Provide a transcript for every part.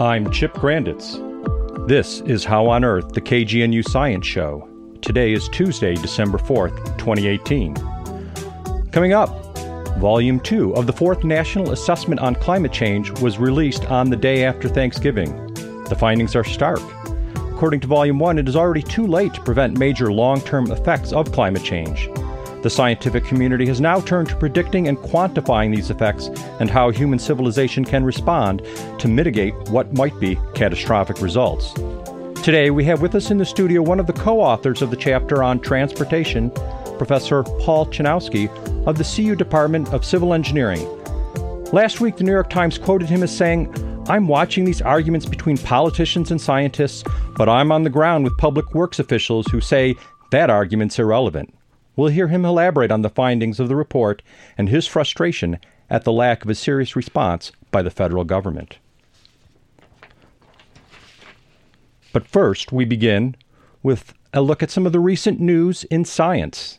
I'm Chip Grandits. This is How on Earth, the KGNU Science Show. Today is Tuesday, December 4th, 2018. Coming up, Volume 2 of the Fourth National Assessment on Climate Change was released on the day after Thanksgiving. The findings are stark. According to Volume 1, it is already too late to prevent major long term effects of climate change. The scientific community has now turned to predicting and quantifying these effects and how human civilization can respond to mitigate what might be catastrophic results. Today, we have with us in the studio one of the co authors of the chapter on transportation, Professor Paul Chinowsky of the CU Department of Civil Engineering. Last week, the New York Times quoted him as saying, I'm watching these arguments between politicians and scientists, but I'm on the ground with public works officials who say that argument's irrelevant. We'll hear him elaborate on the findings of the report and his frustration at the lack of a serious response by the federal government. But first, we begin with a look at some of the recent news in science.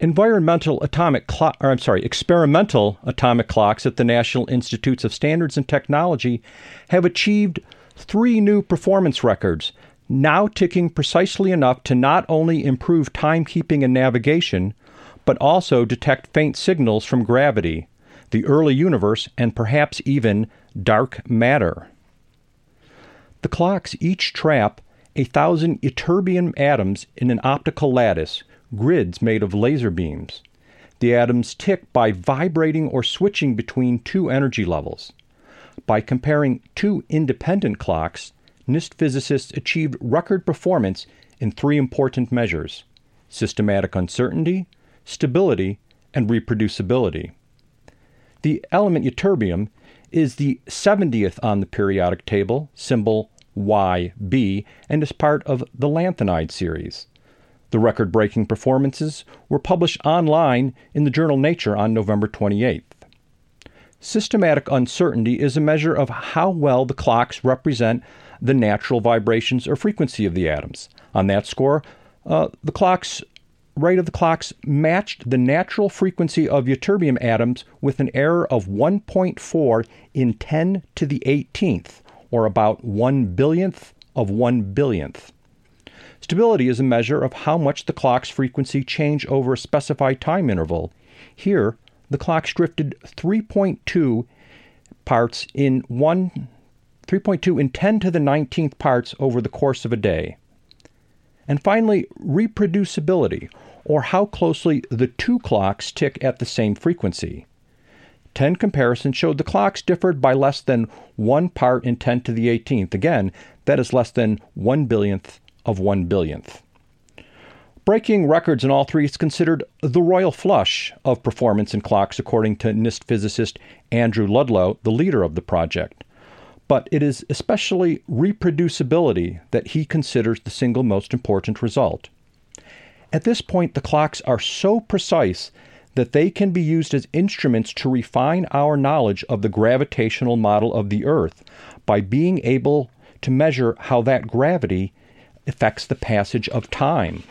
Environmental atomic clock, or I'm sorry, experimental atomic clocks at the National Institutes of Standards and Technology have achieved three new performance records now ticking precisely enough to not only improve timekeeping and navigation, but also detect faint signals from gravity, the early universe, and perhaps even dark matter. The clocks each trap a thousand ytterbium atoms in an optical lattice, grids made of laser beams. The atoms tick by vibrating or switching between two energy levels. By comparing two independent clocks, NIST physicists achieved record performance in three important measures systematic uncertainty, stability, and reproducibility. The element ytterbium is the 70th on the periodic table, symbol YB, and is part of the lanthanide series. The record breaking performances were published online in the journal Nature on November 28th. Systematic uncertainty is a measure of how well the clocks represent the natural vibrations or frequency of the atoms. On that score, uh, the clocks rate of the clocks matched the natural frequency of ytterbium atoms with an error of 1.4 in 10 to the 18th, or about 1 billionth of 1 billionth. Stability is a measure of how much the clock's frequency change over a specified time interval. Here, the clocks drifted 3.2 parts in 1 3.2 in 10 to the 19th parts over the course of a day. And finally, reproducibility, or how closely the two clocks tick at the same frequency. 10 comparisons showed the clocks differed by less than 1 part in 10 to the 18th. Again, that is less than 1 billionth of 1 billionth. Breaking records in all three is considered the royal flush of performance in clocks, according to NIST physicist Andrew Ludlow, the leader of the project but it is especially reproducibility that he considers the single most important result. At this point, the clocks are so precise that they can be used as instruments to refine our knowledge of the gravitational model of the Earth by being able to measure how that gravity affects the passage of time.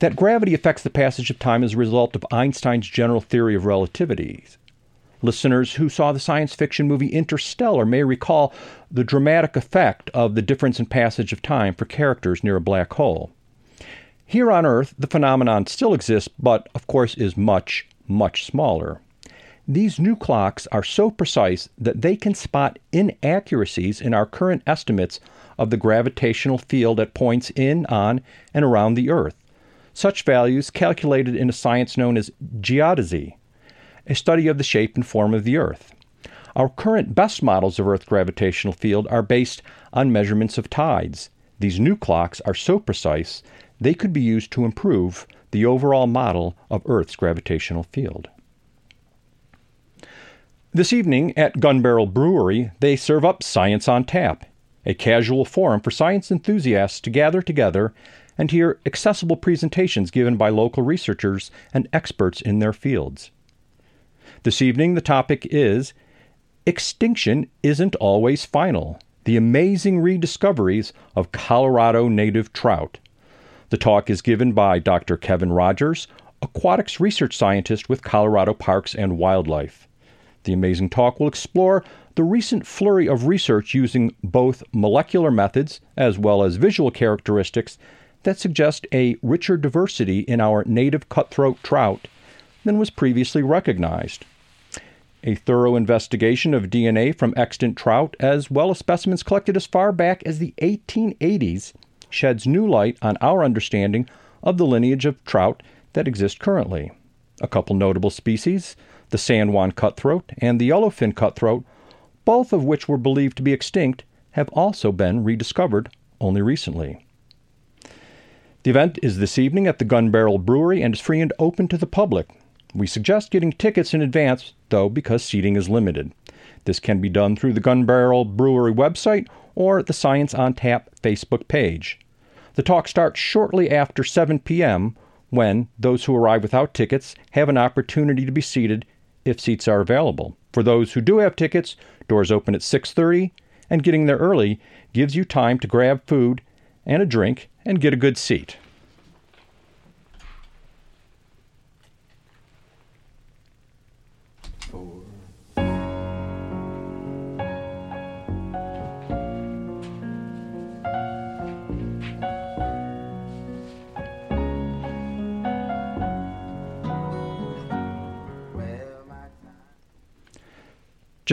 That gravity affects the passage of time as a result of Einstein's general theory of relativity. Listeners who saw the science fiction movie Interstellar may recall the dramatic effect of the difference in passage of time for characters near a black hole. Here on Earth, the phenomenon still exists, but of course is much, much smaller. These new clocks are so precise that they can spot inaccuracies in our current estimates of the gravitational field at points in, on, and around the Earth. Such values calculated in a science known as geodesy a study of the shape and form of the Earth. Our current best models of Earth's gravitational field are based on measurements of tides. These new clocks are so precise they could be used to improve the overall model of Earth's gravitational field. This evening at Gunbarrel Brewery, they serve up Science on Tap, a casual forum for science enthusiasts to gather together and hear accessible presentations given by local researchers and experts in their fields. This evening, the topic is Extinction Isn't Always Final The Amazing Rediscoveries of Colorado Native Trout. The talk is given by Dr. Kevin Rogers, aquatics research scientist with Colorado Parks and Wildlife. The amazing talk will explore the recent flurry of research using both molecular methods as well as visual characteristics that suggest a richer diversity in our native cutthroat trout than was previously recognized. A thorough investigation of DNA from extant trout, as well as specimens collected as far back as the 1880s, sheds new light on our understanding of the lineage of trout that exist currently. A couple notable species, the San Juan cutthroat and the yellowfin cutthroat, both of which were believed to be extinct, have also been rediscovered only recently. The event is this evening at the Gunbarrel Brewery and is free and open to the public. We suggest getting tickets in advance, though, because seating is limited. This can be done through the Gunbarrel Brewery website or the Science on Tap Facebook page. The talk starts shortly after 7 p.m., when those who arrive without tickets have an opportunity to be seated if seats are available. For those who do have tickets, doors open at 6:30 and getting there early gives you time to grab food and a drink and get a good seat.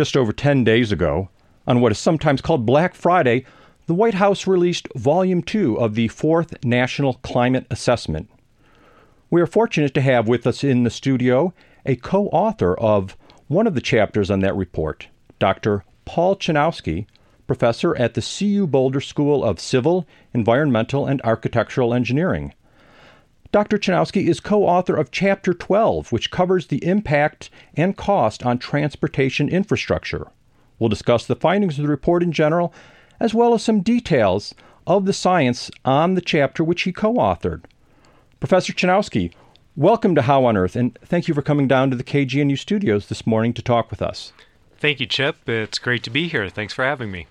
Just over 10 days ago, on what is sometimes called Black Friday, the White House released Volume 2 of the Fourth National Climate Assessment. We are fortunate to have with us in the studio a co author of one of the chapters on that report, Dr. Paul Chinowsky, professor at the CU Boulder School of Civil, Environmental, and Architectural Engineering. Dr. Chinowsky is co author of Chapter 12, which covers the impact and cost on transportation infrastructure. We'll discuss the findings of the report in general, as well as some details of the science on the chapter which he co authored. Professor Chinowsky, welcome to How on Earth, and thank you for coming down to the KGNU studios this morning to talk with us. Thank you, Chip. It's great to be here. Thanks for having me.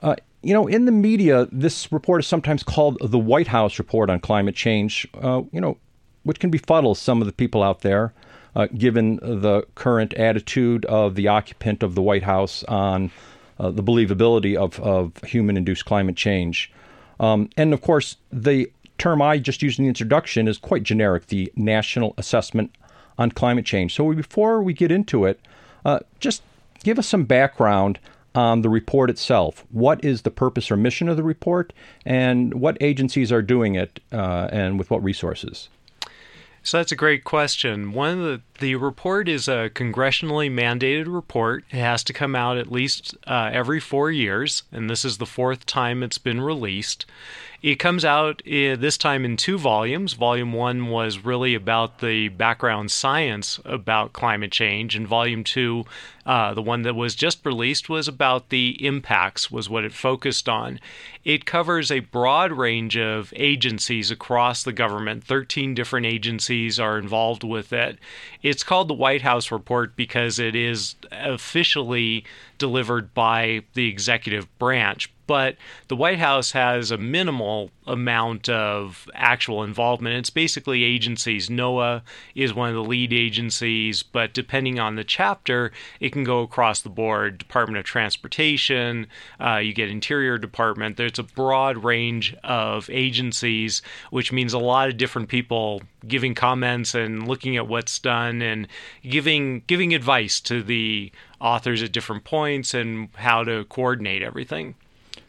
Uh, you know, in the media, this report is sometimes called the White House report on climate change. Uh, you know, which can befuddle some of the people out there, uh, given the current attitude of the occupant of the White House on uh, the believability of, of human-induced climate change. Um, and of course, the term I just used in the introduction is quite generic: the National Assessment on Climate Change. So before we get into it, uh, just give us some background on the report itself. What is the purpose or mission of the report, and what agencies are doing it, uh, and with what resources? So that's a great question. One of the the report is a congressionally mandated report. It has to come out at least uh, every four years, and this is the fourth time it's been released. It comes out uh, this time in two volumes. Volume one was really about the background science about climate change, and volume two, uh, the one that was just released, was about the impacts, was what it focused on. It covers a broad range of agencies across the government. 13 different agencies are involved with it. It's called the White House Report because it is officially delivered by the executive branch but the White House has a minimal amount of actual involvement. It's basically agencies. NOAA is one of the lead agencies, but depending on the chapter, it can go across the board. Department of Transportation, uh, you get Interior Department. There's a broad range of agencies, which means a lot of different people giving comments and looking at what's done and giving giving advice to the authors at different points and how to coordinate everything.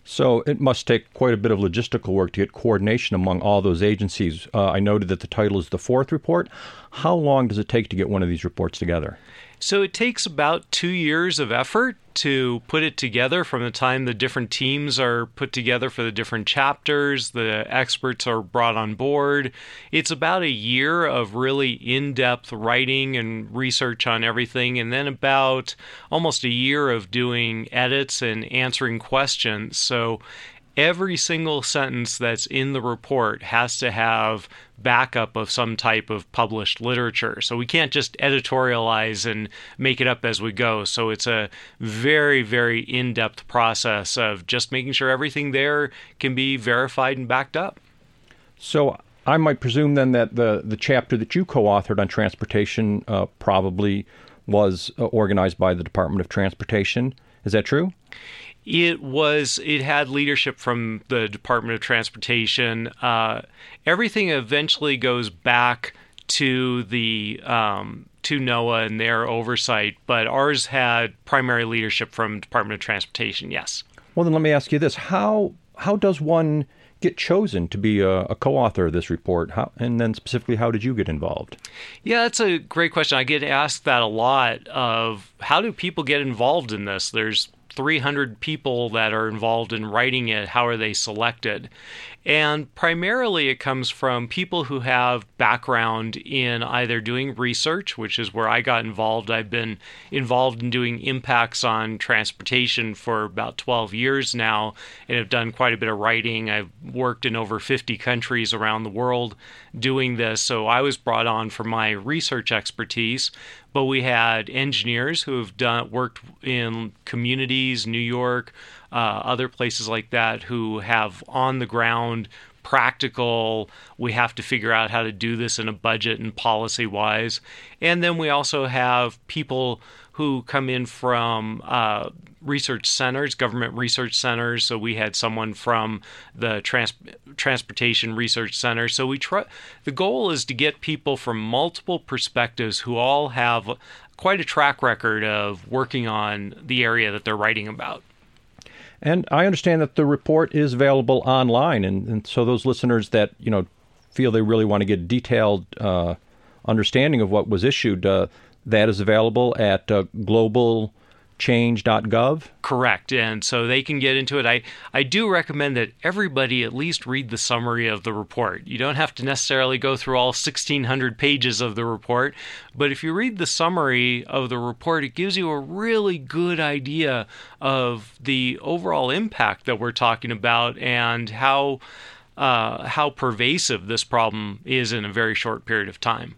So it must take quite a bit of logistical work to get coordination among all those agencies. Uh, I noted that the title is the fourth report. How long does it take to get one of these reports together? So it takes about two years of effort to put it together from the time the different teams are put together for the different chapters, the experts are brought on board. It's about a year of really in depth writing and research on everything, and then about almost a year of doing edits and answering questions. So every single sentence that's in the report has to have backup of some type of published literature. So we can't just editorialize and make it up as we go. So it's a very, very in depth process of just making sure everything there can be verified and backed up. So I might presume then that the, the chapter that you co authored on transportation uh, probably was uh, organized by the Department of Transportation. Is that true? It was. It had leadership from the Department of Transportation. Uh, everything eventually goes back to the um, to NOAA and their oversight, but ours had primary leadership from Department of Transportation. Yes. Well, then let me ask you this: how how does one get chosen to be a, a, co-author of this report? How, and then specifically, how did you get involved? Yeah, that's a great question. I get asked that a lot. Of how do people get involved in this? There's 300 people that are involved in writing it. How are they selected? And primarily it comes from people who have background in either doing research, which is where I got involved. I've been involved in doing impacts on transportation for about 12 years now and have done quite a bit of writing. I've worked in over 50 countries around the world doing this. So I was brought on for my research expertise. But we had engineers who have done worked in communities, New York, uh, other places like that who have on the ground practical we have to figure out how to do this in a budget and policy wise and then we also have people who come in from uh, research centers, government research centers. So we had someone from the trans- transportation research center. So we try. The goal is to get people from multiple perspectives who all have quite a track record of working on the area that they're writing about. And I understand that the report is available online, and, and so those listeners that you know feel they really want to get a detailed uh, understanding of what was issued, uh, that is available at uh? Correct. And so they can get into it. I, I do recommend that everybody at least read the summary of the report. You don't have to necessarily go through all 1,600 pages of the report, but if you read the summary of the report, it gives you a really good idea of the overall impact that we're talking about and how. Uh, how pervasive this problem is in a very short period of time.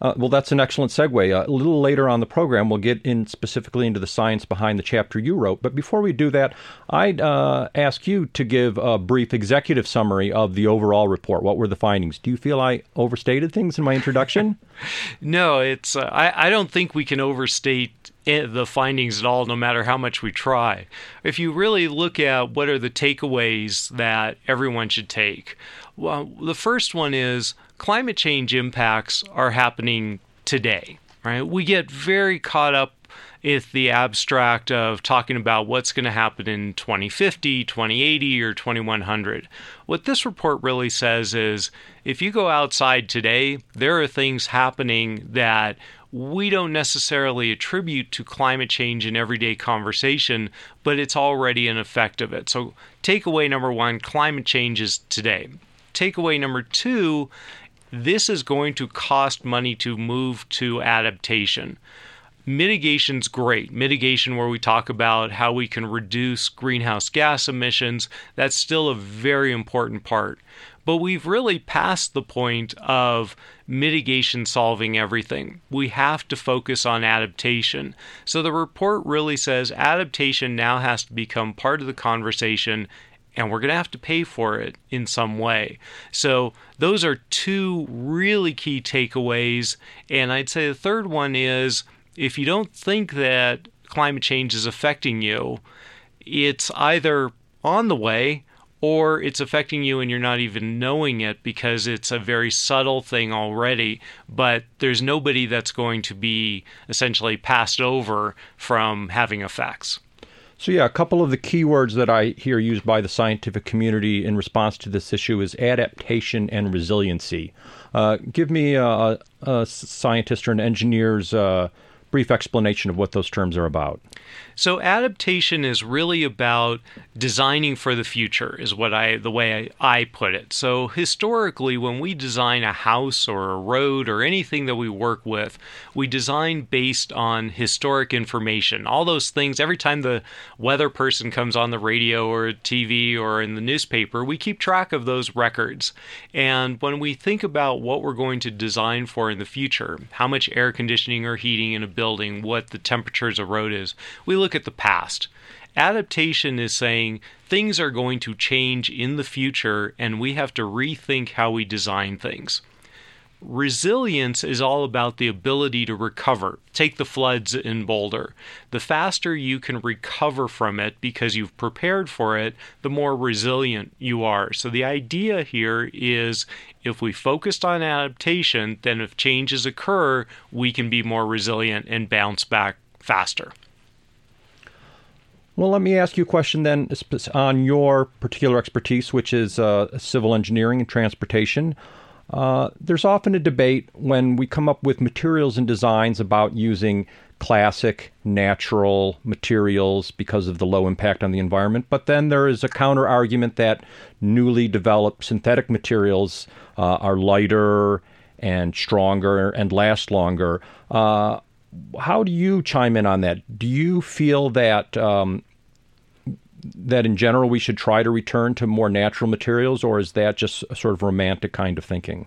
Uh, well, that's an excellent segue. Uh, a little later on the program, we'll get in specifically into the science behind the chapter you wrote. But before we do that, I'd uh, ask you to give a brief executive summary of the overall report. What were the findings? Do you feel I overstated things in my introduction? no, it's. Uh, I, I don't think we can overstate the findings at all, no matter how much we try. If you really look at what are the takeaways that everyone should take, well, the first one is climate change impacts are happening today, right? We get very caught up with the abstract of talking about what's going to happen in 2050, 2080, or 2100. What this report really says is if you go outside today, there are things happening that we don't necessarily attribute to climate change in everyday conversation, but it's already an effect of it. So, takeaway number one climate change is today. Takeaway number two this is going to cost money to move to adaptation. Mitigation's great. Mitigation, where we talk about how we can reduce greenhouse gas emissions, that's still a very important part. But we've really passed the point of mitigation solving everything. We have to focus on adaptation. So the report really says adaptation now has to become part of the conversation and we're going to have to pay for it in some way. So, those are two really key takeaways. And I'd say the third one is if you don't think that climate change is affecting you, it's either on the way or it's affecting you and you're not even knowing it because it's a very subtle thing already, but there's nobody that's going to be essentially passed over from having effects. So, yeah, a couple of the keywords that I hear used by the scientific community in response to this issue is adaptation and resiliency. Uh, give me a, a, scientist or an engineer's uh, brief explanation of what those terms are about. So adaptation is really about designing for the future is what I the way I, I, put it. So historically when we design a house or a road or anything that we work with, we design based on historic information. All those things every time the weather person comes on the radio or TV or in the newspaper, we keep track of those records. And when we think about what we're going to design for in the future, how much air conditioning or heating in a building, what the temperatures of road is, we look at the past. Adaptation is saying things are going to change in the future and we have to rethink how we design things. Resilience is all about the ability to recover. Take the floods in Boulder. The faster you can recover from it because you've prepared for it, the more resilient you are. So, the idea here is if we focused on adaptation, then if changes occur, we can be more resilient and bounce back faster. Well, let me ask you a question then on your particular expertise, which is uh, civil engineering and transportation. Uh, there's often a debate when we come up with materials and designs about using classic natural materials because of the low impact on the environment. But then there is a counter argument that newly developed synthetic materials uh, are lighter and stronger and last longer. Uh, how do you chime in on that? Do you feel that um, that in general we should try to return to more natural materials, or is that just a sort of romantic kind of thinking?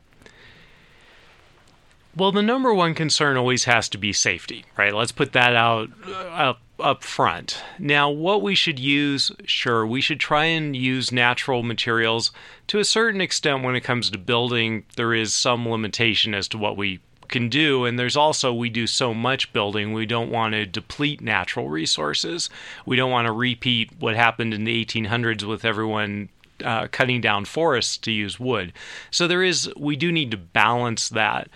Well, the number one concern always has to be safety, right? Let's put that out uh, up, up front. Now, what we should use, sure, we should try and use natural materials to a certain extent when it comes to building. There is some limitation as to what we can do. And there's also, we do so much building, we don't want to deplete natural resources. We don't want to repeat what happened in the 1800s with everyone uh, cutting down forests to use wood. So there is, we do need to balance that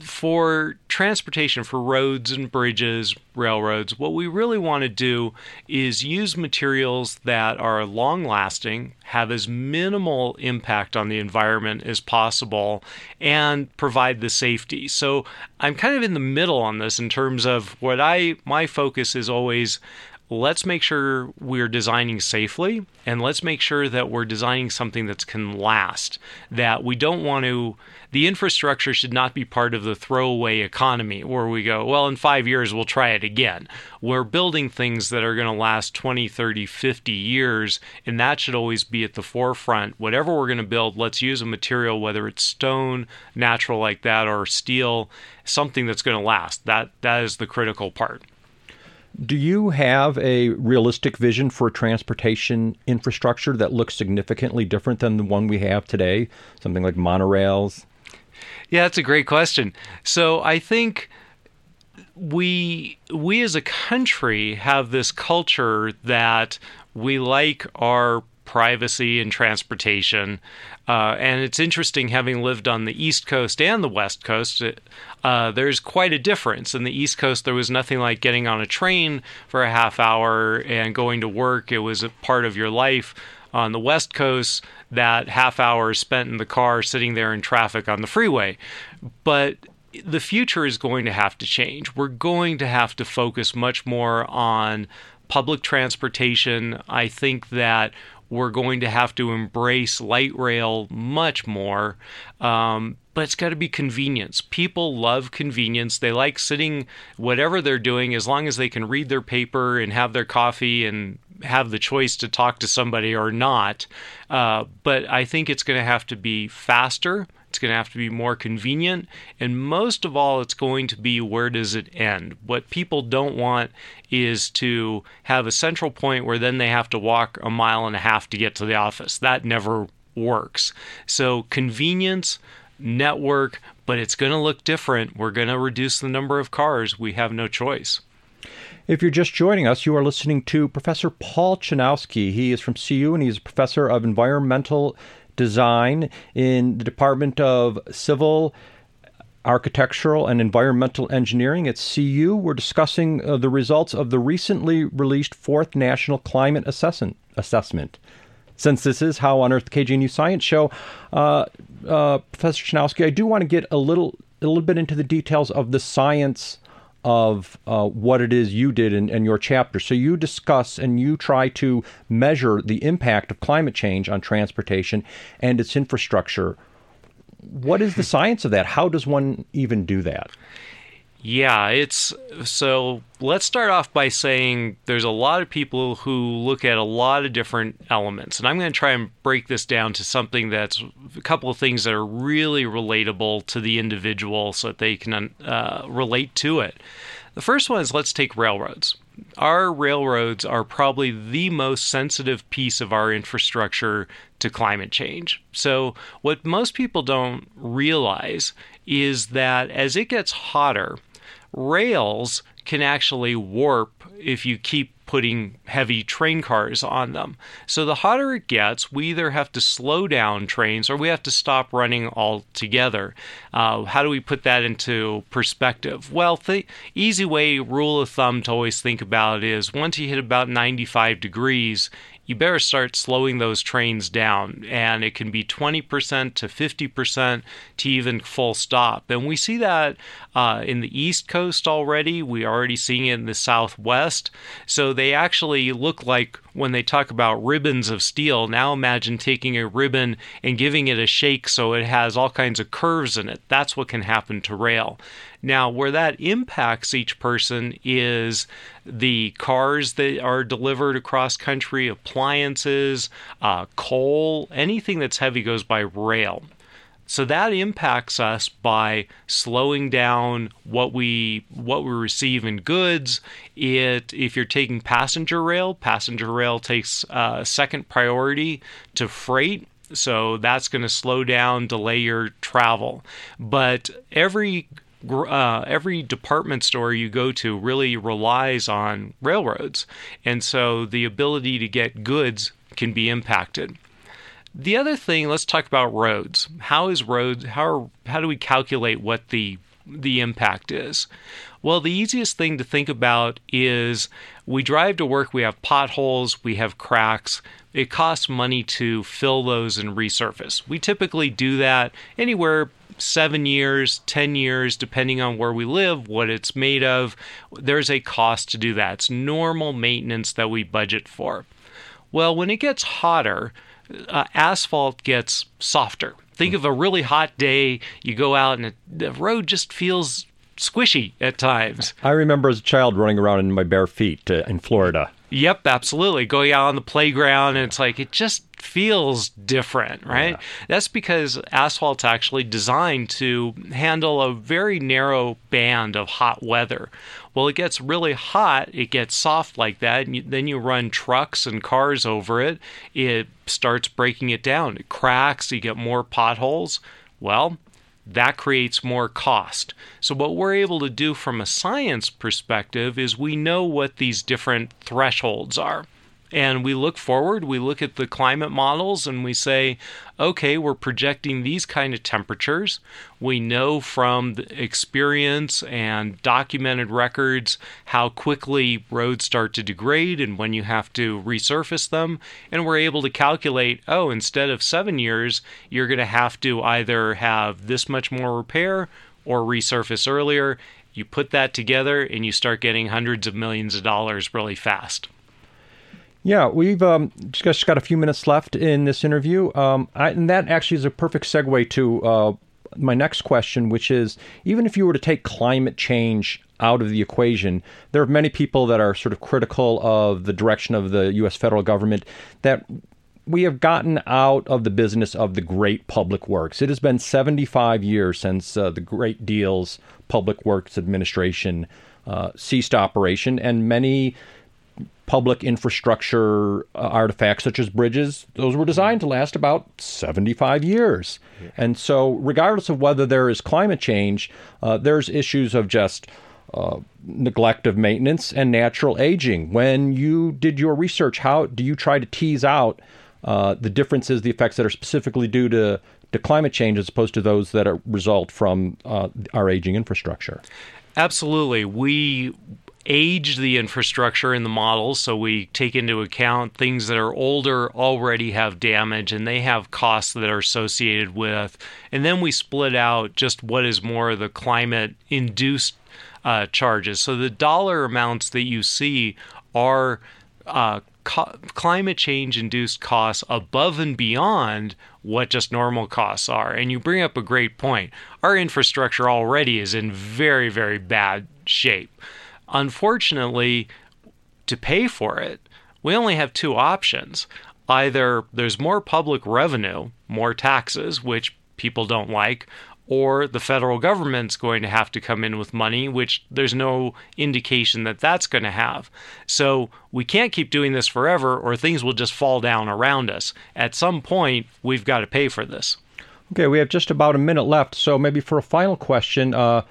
for transportation, for roads and bridges, railroads, what we really want to do is use materials that are long lasting, have as minimal impact on the environment as possible, and provide the safety. So I'm kind of in the middle on this in terms of what I, my focus is always let's make sure we're designing safely and let's make sure that we're designing something that can last that we don't want to the infrastructure should not be part of the throwaway economy where we go well in 5 years we'll try it again. We're building things that are going to last 20 30 50 years and that should always be at the forefront. Whatever we're going to build let's use a material whether it's stone natural like that or steel something that's going to last. That that is the critical part do you have a realistic vision for transportation infrastructure that looks significantly different than the one we have today? Something like monorails? Yeah, that's a great question. So I think we we as a country have this culture that we like our privacy and transportation. Uh, and it's interesting having lived on the East Coast and the West Coast. Uh, there's quite a difference. In the East Coast, there was nothing like getting on a train for a half hour and going to work. It was a part of your life. On the West Coast, that half hour spent in the car sitting there in traffic on the freeway. But the future is going to have to change. We're going to have to focus much more on public transportation. I think that we're going to have to embrace light rail much more. Um, but it's got to be convenience. People love convenience. They like sitting, whatever they're doing, as long as they can read their paper and have their coffee and have the choice to talk to somebody or not. Uh, but I think it's going to have to be faster. It's going to have to be more convenient. And most of all, it's going to be where does it end? What people don't want is to have a central point where then they have to walk a mile and a half to get to the office. That never works. So, convenience, network, but it's going to look different. We're going to reduce the number of cars. We have no choice. If you're just joining us, you are listening to Professor Paul Chinowsky. He is from CU and he's a professor of environmental design in the Department of Civil Architectural and Environmental Engineering at CU. We're discussing uh, the results of the recently released fourth National Climate Assessment. assessment. Since this is How on Earth KGNU Science Show, uh, uh, Professor Chinowsky, I do want to get a little a little bit into the details of the science of uh, what it is you did in, in, your chapter. So you discuss and you try to measure the impact of climate change on transportation and its infrastructure. What is the science of that? How does one even do that? Yeah, it's so let's start off by saying there's a lot of people who look at a lot of different elements. And I'm going to try and break this down to something that's a couple of things that are really relatable to the individual so that they can uh, relate to it. The first one is let's take railroads. our railroads are probably the most sensitive piece of our infrastructure to climate change. So, what most people don't realize is that as it gets hotter, rails can actually warp if you keep putting heavy train cars on them. So the hotter it gets, we either have to slow down trains or we have to stop running altogether. Uh, how do we put that into perspective? Well, the easy way, rule of thumb to always think about is once you hit about 95 degrees, you better start slowing those trains down. And it can be 20% to 50% to even full stop. And we see that uh, in the East Coast already. We're already seeing it in the Southwest. So they actually look like when they talk about ribbons of steel. Now imagine taking a ribbon and giving it a shake so it has all kinds of curves in it. That's what can happen to rail. Now, where that impacts each person is the cars that are delivered across country, appliances, uh, coal, anything that's heavy goes by rail. So that impacts us by slowing down what we what we receive in goods. It if you're taking passenger rail, passenger rail takes uh, second priority to freight. So that's going to slow down, delay your travel. But every uh, every department store you go to really relies on railroads, and so the ability to get goods can be impacted. The other thing, let's talk about roads. How is roads? How are, how do we calculate what the the impact is? Well, the easiest thing to think about is we drive to work, we have potholes, we have cracks. It costs money to fill those and resurface. We typically do that anywhere seven years, 10 years, depending on where we live, what it's made of. There's a cost to do that. It's normal maintenance that we budget for. Well, when it gets hotter, uh, asphalt gets softer. Think of a really hot day, you go out and it, the road just feels squishy at times. I remember as a child running around in my bare feet uh, in Florida. Yep, absolutely. Going out on the playground, and it's like it just feels different, right? Yeah. That's because asphalt's actually designed to handle a very narrow band of hot weather. Well, it gets really hot, it gets soft like that, and you, then you run trucks and cars over it. It starts breaking it down. It cracks, you get more potholes. Well, that creates more cost. So, what we're able to do from a science perspective is we know what these different thresholds are and we look forward we look at the climate models and we say okay we're projecting these kind of temperatures. We know from experience and documented records how quickly roads start to degrade and when you have to resurface them. And we're able to calculate oh instead of 7 years you're going to have to either have this much more repair or resurface earlier. You put that together and you start getting hundreds of millions of dollars really fast yeah, we've um, just got a few minutes left in this interview, um, I, and that actually is a perfect segue to uh, my next question, which is even if you were to take climate change out of the equation, there are many people that are sort of critical of the direction of the U.S. federal government that we have gotten out of the business of the great public works. It has been 75 years since uh, the Great Deals Public Works Administration uh, ceased operation, and many public infrastructure uh, artifacts such as bridges, those were designed to last about 75 years. Yeah. And so, regardless of whether there is climate change, uh, there's issues of just uh, neglect of maintenance and natural aging. When you did your research, how do you try to tease out uh, the differences, the effects that are specifically due to, to climate change as opposed to those that are, result from uh, our aging infrastructure? Absolutely. We age the infrastructure in the models so we take into account things that are older already have damage and they have costs that are associated with and then we split out just what is more the climate induced uh, charges so the dollar amounts that you see are uh, co- climate change induced costs above and beyond what just normal costs are. And you bring up a great point. Our infrastructure already is in very, very bad shape. Unfortunately, to pay for it, we only have two options. Either there's more public revenue, more taxes, which people don't like, or the federal government's going to have to come in with money, which there's no indication that that's going to have. So we can't keep doing this forever, or things will just fall down around us. At some point, we've got to pay for this. Okay, we have just about a minute left. So maybe for a final question, uh,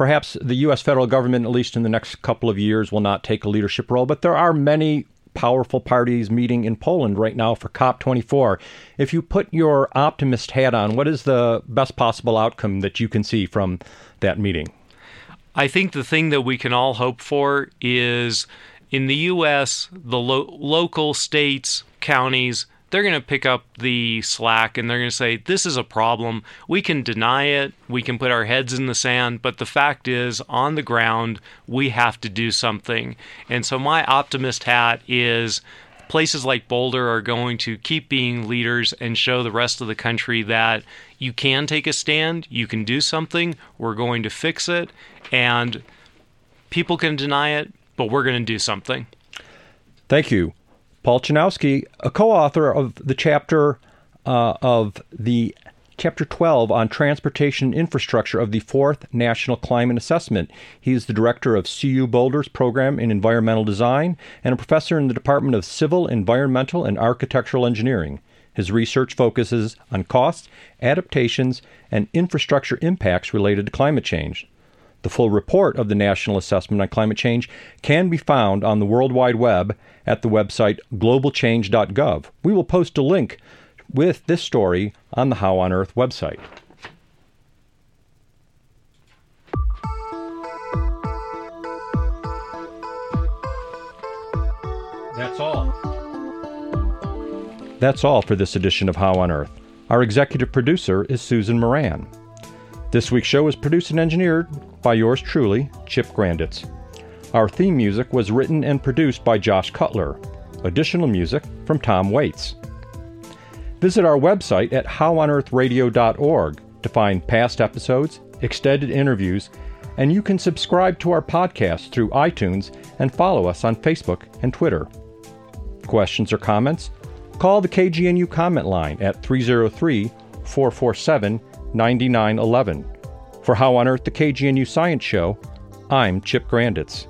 perhaps the U.S. federal government, at least in the next couple of years, will not take a leadership role, but there are many powerful parties meeting in Poland right now for COP24. If you put your optimist hat on, what is the best possible outcome that you can see from that meeting? I think the thing that we can all hope for is in the U.S., the lo- local states, counties, they're going to pick up the slack and they're going to say, This is a problem. We can deny it. We can put our heads in the sand. But the fact is, on the ground, we have to do something. And so, my optimist hat is places like Boulder are going to keep being leaders and show the rest of the country that you can take a stand, you can do something, we're going to fix it, and people can deny it, but we're going to do something. Thank you. Paul Chinowsky, a co-author of the chapter uh, of the chapter 12 on transportation infrastructure of the fourth National Climate Assessment. He is the director of CU Boulder's program in environmental design and a professor in the Department of Civil, Environmental, and Architectural Engineering. His research focuses on costs, adaptations, and infrastructure impacts related to climate change. The full report of the National Assessment on Climate Change can be found on the World Wide Web at the website globalchange.gov. We will post a link with this story on the How on Earth website. That's all. That's all for this edition of How on Earth. Our executive producer is Susan Moran. This week's show is produced and engineered by yours truly, Chip Grandits. Our theme music was written and produced by Josh Cutler. Additional music from Tom Waits. Visit our website at howonearthradio.org to find past episodes, extended interviews, and you can subscribe to our podcast through iTunes and follow us on Facebook and Twitter. Questions or comments? Call the KGNU comment line at 303 447 9911. For How on Earth, the KGNU Science Show, I'm Chip Grandits.